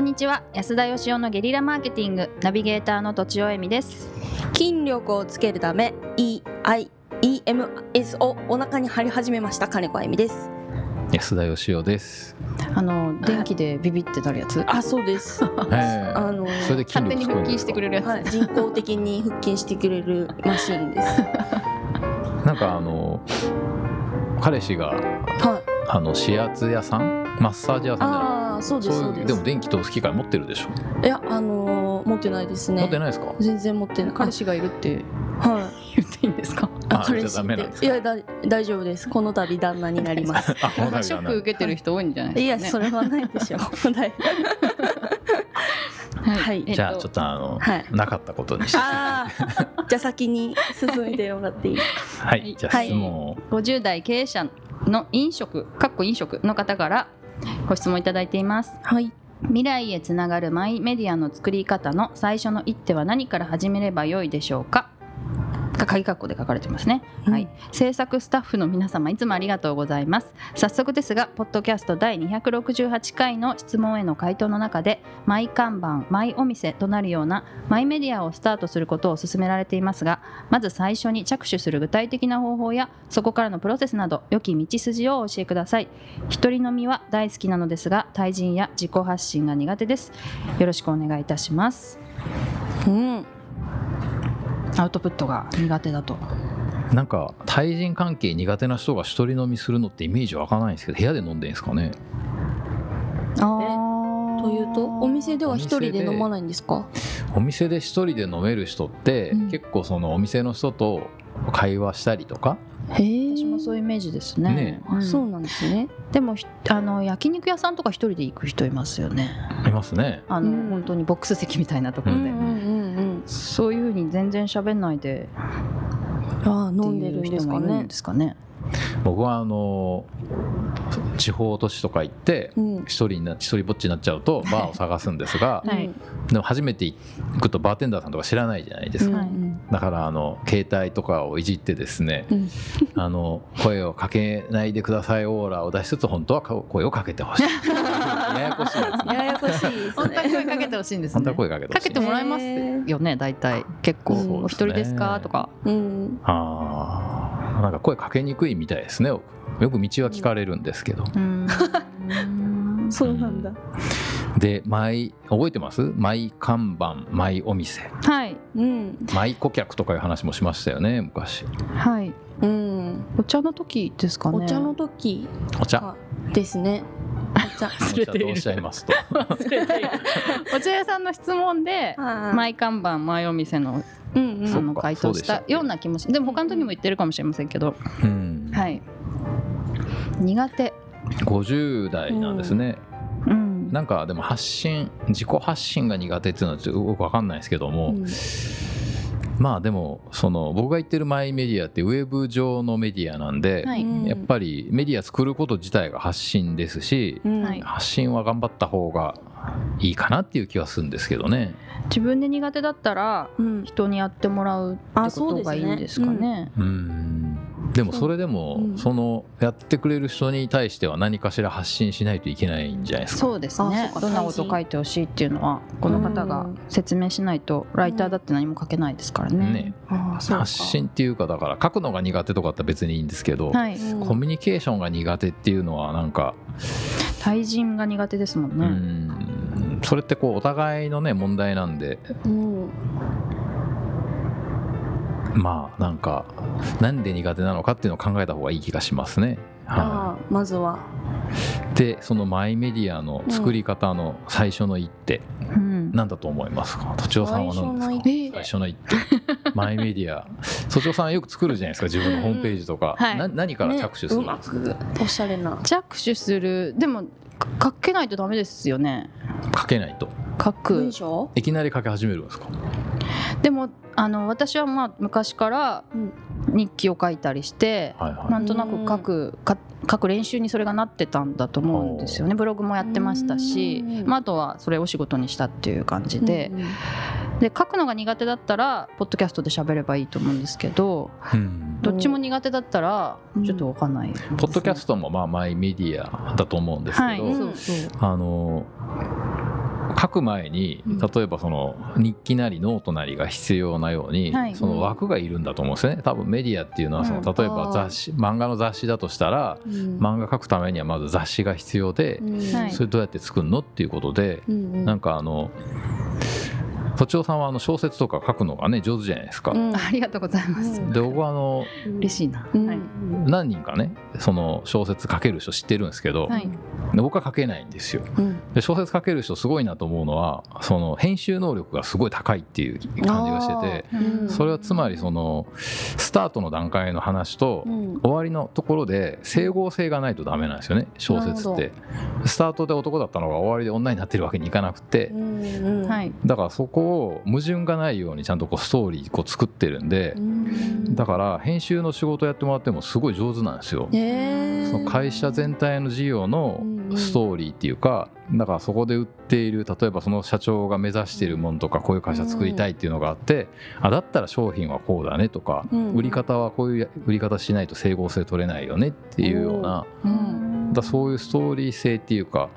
こんにちは。安田義雄のゲリラマーケティング。ナビゲーターのとちおえみです。筋力をつけるため EIEMS をお腹に貼り始めました。金子あゆみです。安田義雄です。あの電気でビビってなるやつ？あそうです。えあのそれで筋勝手に腹筋してくれるやつ、はい、人工的に腹筋してくれるマシーンです。なんかあの彼氏がはい。あの指圧屋さん？マッサージ屋さんじゃないそうですそうです。でも電気通す機械持ってるでしょ、いやあのー持ってないですね。持ってないですか？全然持ってない。彼氏がいるってはい。言っていいんですか？あじゃ氏ダメなんですっていやだ大丈夫です。この度旦那になります。あこの度ショック受けてる人多いんじゃないいですかね。やそれはないでしょう。はい。はい。じゃあちょっとあの、はい。なかったことにしてああじゃあ先に進めてもらっていい？はい、はいじゃあ質問を、50代経営者の飲食かっこ飲食の方からご質問いただいています。はい。未来へつながるマイメディアの作り方の最初の一手は何から始めればよいでしょうか？が鍵括弧で書かれてますね、うん。はい、制作スタッフの皆様いつもありがとうございます。早速ですがポッドキャスト第268回の質問への回答の中でマイ看板マイお店となるようなマイメディアをスタートすることを勧められていますがまず最初に着手する具体的な方法やそこからのプロセスなど良き道筋をお教えください。一人飲みは大好きなのですが対人や自己発信が苦手です。よろしくお願いいたします。うんアウトプットが苦手だと。なんか対人関係苦手な人が一人飲みするのってイメージ湧かないんですけど部屋で飲んでるんですかね？あというとお店では一人で飲まないんですか？お店で一人で飲める人って、うん。結構そのお店の人と会話したりとか？へえ私もそういうイメージですね。ねうん。そうなんですね。でもひあの焼肉屋さんとか一人で行く人いますよね。いますね。あの、うん。本当にボックス席みたいなところで、うんそういうふうに全然喋んないであ飲んでるんですかね僕はあの地方都市とか行ってうん。一人な一人ぼっちになっちゃうとバーを探すんですが はい。でも初めて行くとバーテンダーさんとか知らないじゃないですか、はい。だからあの携帯とかをいじってですねうん。あの声をかけないでくださいオーラを出しつつ本当は声をかけてほしい。ややこしいやつね。ややこしいです本当はね声かけてほしいんですね。本当は声かけてほしい。かけてもらえますよね大体。結構、うんお一人ですか？とか。うん。あーなんか声かけにくいみたいですね。よく道は聞かれるんですけど、そうなんだ。でマイ覚えてます？マイ看板マイお店。はい。うん。マイ顧客とかいう話もしましたよね昔。はい。うん。お茶の時ですかね。お茶の時お茶。あですね。お茶。お茶とおっしゃいますと。お茶屋さんの質問ではい。マイ看板マイお店のうんうん。あの回答したような気もしでも他の時も言ってるかもしれませんけど。うん。はい。苦手。50代なんですね、うん。なんかでも発信自己発信が苦手っていうのはちょっとよく分かんないですけども、うんまあでもその僕が言ってるマイメディアってウェブ上のメディアなんで、はい。うん。やっぱりメディア作ること自体が発信ですし、うん。はい。発信は頑張った方がいいかなっていう気はするんですけどね。自分で苦手だったらうん。人にやってもらうってあことがいいんですかね。うんでもそれでも、うん。そのやってくれる人に対しては何かしら発信しないといけないんじゃないですか？そうですね。どんなこと書いてほしいっていうのはこの方が説明しないとライターだって何も書けないですからね。発信っていうかだから書くのが苦手とかだったら別にいいんですけど、はい。うんコミュニケーションが苦手っていうのはなんか、対人が苦手ですもんうねん。それってこうお互いのね問題なんでうんまあなんかなんで苦手なのかっていうのを考えた方がいい気がしますね。はああまずは。い、でそのマイメディアの作り方の最初の一手、うん。なんだと思いますか？とちおさんは何ですか？最初の一手。マイメディア。とちおさんはよく作るじゃないですか？自分のホームページとか、はい。な何から着手するんですか、ねおしゃれな。着手する。でもか書けないとダメですよね。書けないと。書く。文章？いきなり書き始めるんですか？でもあの私はまあ昔からうん。日記を書いたりして、はいはい。なんとなく書くか書く練習にそれがなってたんだと思うんですよね。ブログもやってましたしうん、まあ、あとはそれをお仕事にしたっていう感じで,、うんうんで書くのが苦手だったらポッドキャストで喋ればいいと思うんですけどうん。どっちも苦手だったらうん。ちょっと分かんないですね、ポッドキャストもまあマイメディアだと思うんですけど、はい、うんそうそう。あの書く前にうん。例えばその日記なりノートなりが必要なように、はい。その枠がいるんだと思うんですよね。多分メディアっていうのはその、うん例えば雑誌漫画の雑誌だとしたらうん。漫画描くためにはまず雑誌が必要で、うん。はい。それどうやって作るのっていうことで、うんうん。なんかあの都庁さんはあの小説とか書くのがね上手じゃないですか。うん。ありがとうございます、うんで僕はあの嬉しいな、うん。はい。何人かねその小説書ける人知ってるんですけど、はい。で僕は書けないんですよ。うん。で小説書ける人すごいなと思うのはその編集能力がすごい高いっていう感じがしててうん。それはつまりそのスタートの段階の話とうん。終わりのところで整合性がないとダメなんですよね小説って。スタートで男だったのが終わりで女になってるわけにいかなくて。うんうん。はい。だからそこを矛盾がないようにちゃんとこうストーリーこう作ってるんでうん。だから編集の仕事やってもらってもすごい上手なんですよ。その会社全体の事業のストーリーっていうかだからそこで売っている例えばその社長が目指しているものとかこういう会社作りたいっていうのがあってあだったら商品はこうだねとかうん。売り方はこういう売り方しないと整合性取れないよねっていうようなうん。だそういうストーリー性っていうか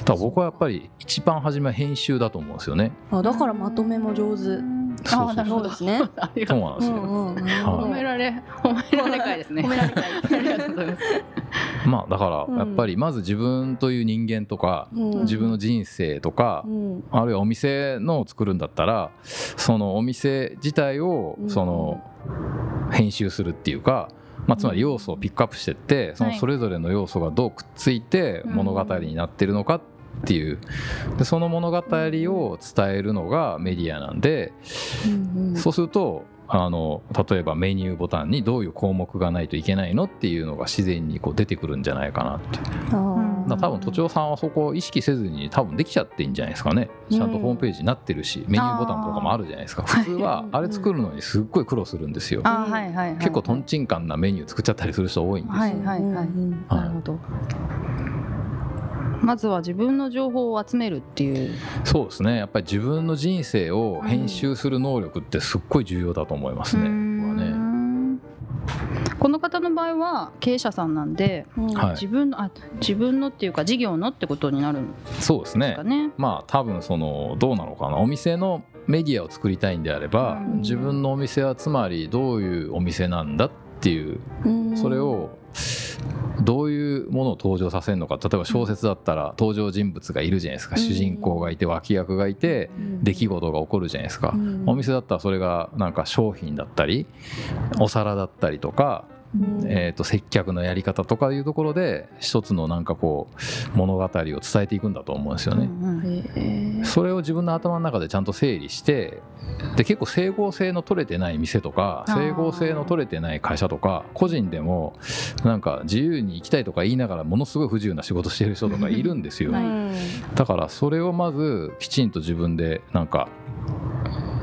だから僕はやっぱり一番初めは編集だと思うんですよね。あだからまとめも上手。そうですねありがとうそうなんですよ。褒められ褒められ会ですね。褒められ会 ありがとうございますまあだからやっぱりまず自分という人間とかうん。自分の人生とかうん。あるいはお店のを作るんだったらそのお店自体をうん。その編集するっていうか、まあ、つまり要素をピックアップしてってそのそれぞれの要素がどうくっついてうん。物語になってるのかっていう。でその物語を伝えるのがメディアなんでそうするとあの例えばメニューボタンにどういう項目がないといけないのっていうのが自然にこう出てくるんじゃないかなって。だ多分都庁さんはそこを意識せずに多分できちゃってんじゃないですかね。ちゃんとホームページになってるし、メニューボタンとかもあるじゃないですか。普通はあれ作るのにすっごい苦労するんですよ、結構とんちんかんなメニュー作っちゃったりする人多いんですよ、はいはい。はい。なるほどまずは自分の情報を集めるっていう。そうですね。やっぱり自分の人生を編集する能力ってすっごい重要だと思いますね、ねん。この方の場合は経営者さんなんで、うん。はい。自分のあ自分のっていうか事業のってことになるんでそうですねすかね。まあ多分そのどうなのかな。お店のメディアを作りたいんであれば、うん。自分のお店はつまりどういうお店なんだっていううん。それをいうものを登場させるのか。例えば小説だったら登場人物がいるじゃないですか、うん。主人公がいて脇役がいてうん。出来事が起こるじゃないですか、うん。お店だったらそれがなんか商品だったりお皿だったりとか、うん。えー、と接客のやり方とかいうところで一つのなんかこう物語を伝えていくんだと思うんですよね。それを自分の頭の中でちゃんと整理してで結構整合性の取れてない店とか整合性の取れてない会社とか個人でもなんか自由に行きたいとか言いながらものすごい不自由な仕事してる人とか いるんですよ、はい。だからそれをまずきちんと自分でなんか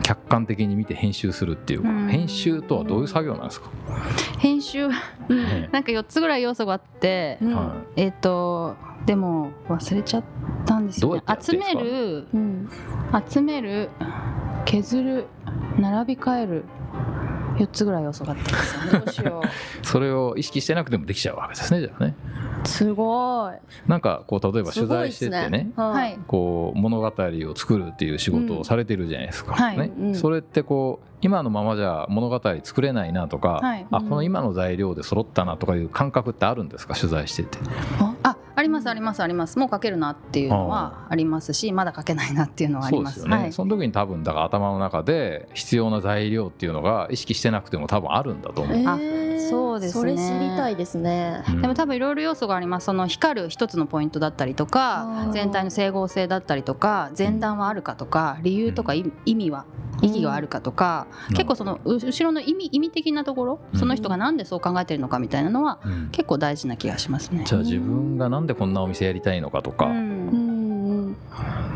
客観的に見て編集するっていうかうん。編集とはどういう作業なんですか、編集？ねなんか4つぐらい要素があって、うんはえっ、とでも忘れちゃったんですよね。どうやって集めるうん。集める削る並び替える4つぐらい要素があったんですよね。どうしよい、それを意識してなくてもできちゃうわけですねじゃあね。うすごい。なんかこう例えばす取材しててねははい。いこう物語を作るっていう仕事をされてるじゃないですか、はい。ねうん。それってこう今のままじゃ物語作れないなとか、はい。あこの今の材料で揃ったなとかいう感覚ってあるんですか？取材してて。あありますありますあります。もう書けるなっていうのはありますしまだ書けないなっていうのはあります。そうですよね、はい。その時に多分だから頭の中で必要な材料っていうのが意識してなくても多分あるんだと思う、えあー。そうですね。それ知りたいですね。うん。でも多分いろいろ要素があります。その光る一つのポイントだったりとあかー。全体の整合性だったりとか前段はあるかとか理由とか意意味は意義があるかとかうん。結構そのう後ろの意味意味的なところうん。その人がなんでそう考えてるのかみたいなのはうん。結構大事な気がしますね。じゃあ自分がなんでこんなお店やりたいのかとか、うん。うんうん。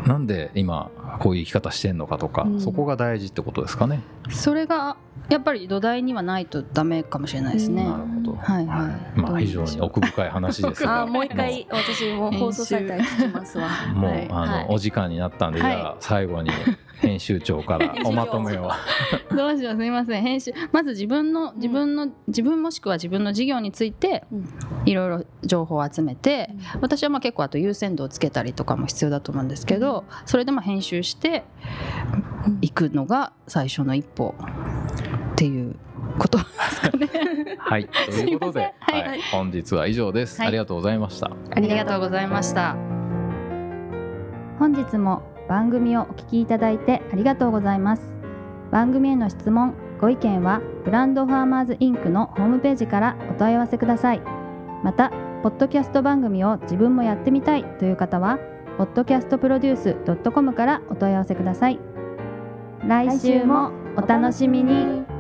なんで今こういう生き方してんのかとか、うん。そこが大事ってことですかね。それがやっぱり土台にはないとダメかもしれないですね。なるほど。はいはい。まあ非常に奥深い話ですが、あーもう一回私も放送されたら聞きますわ。もう、はい。あの、はい。お時間になったんで、はいじゃあ最後に編集長からおまとめを。どうしようすみません。編集まず自分の自分の、自分もしくは自分の事業についてうん。いろいろ情報を集めて、私はまあ結構あと優先度をつけたりとかも必要だと思うんですけど、それでまあ編集していくのが最初の一歩っていうことですかね。はい、ということで、すいはい、本日は以上です、はい。ありがとうございました。ありがとうございました。本日も番組をお聞きいただいてありがとうございます。番組への質問ご意見はブランドファーマーズインクのホームページからお問い合わせください。またポッドキャスト番組を自分もやってみたいという方は podcastproduce.com からお問い合わせください来週もお楽しみに。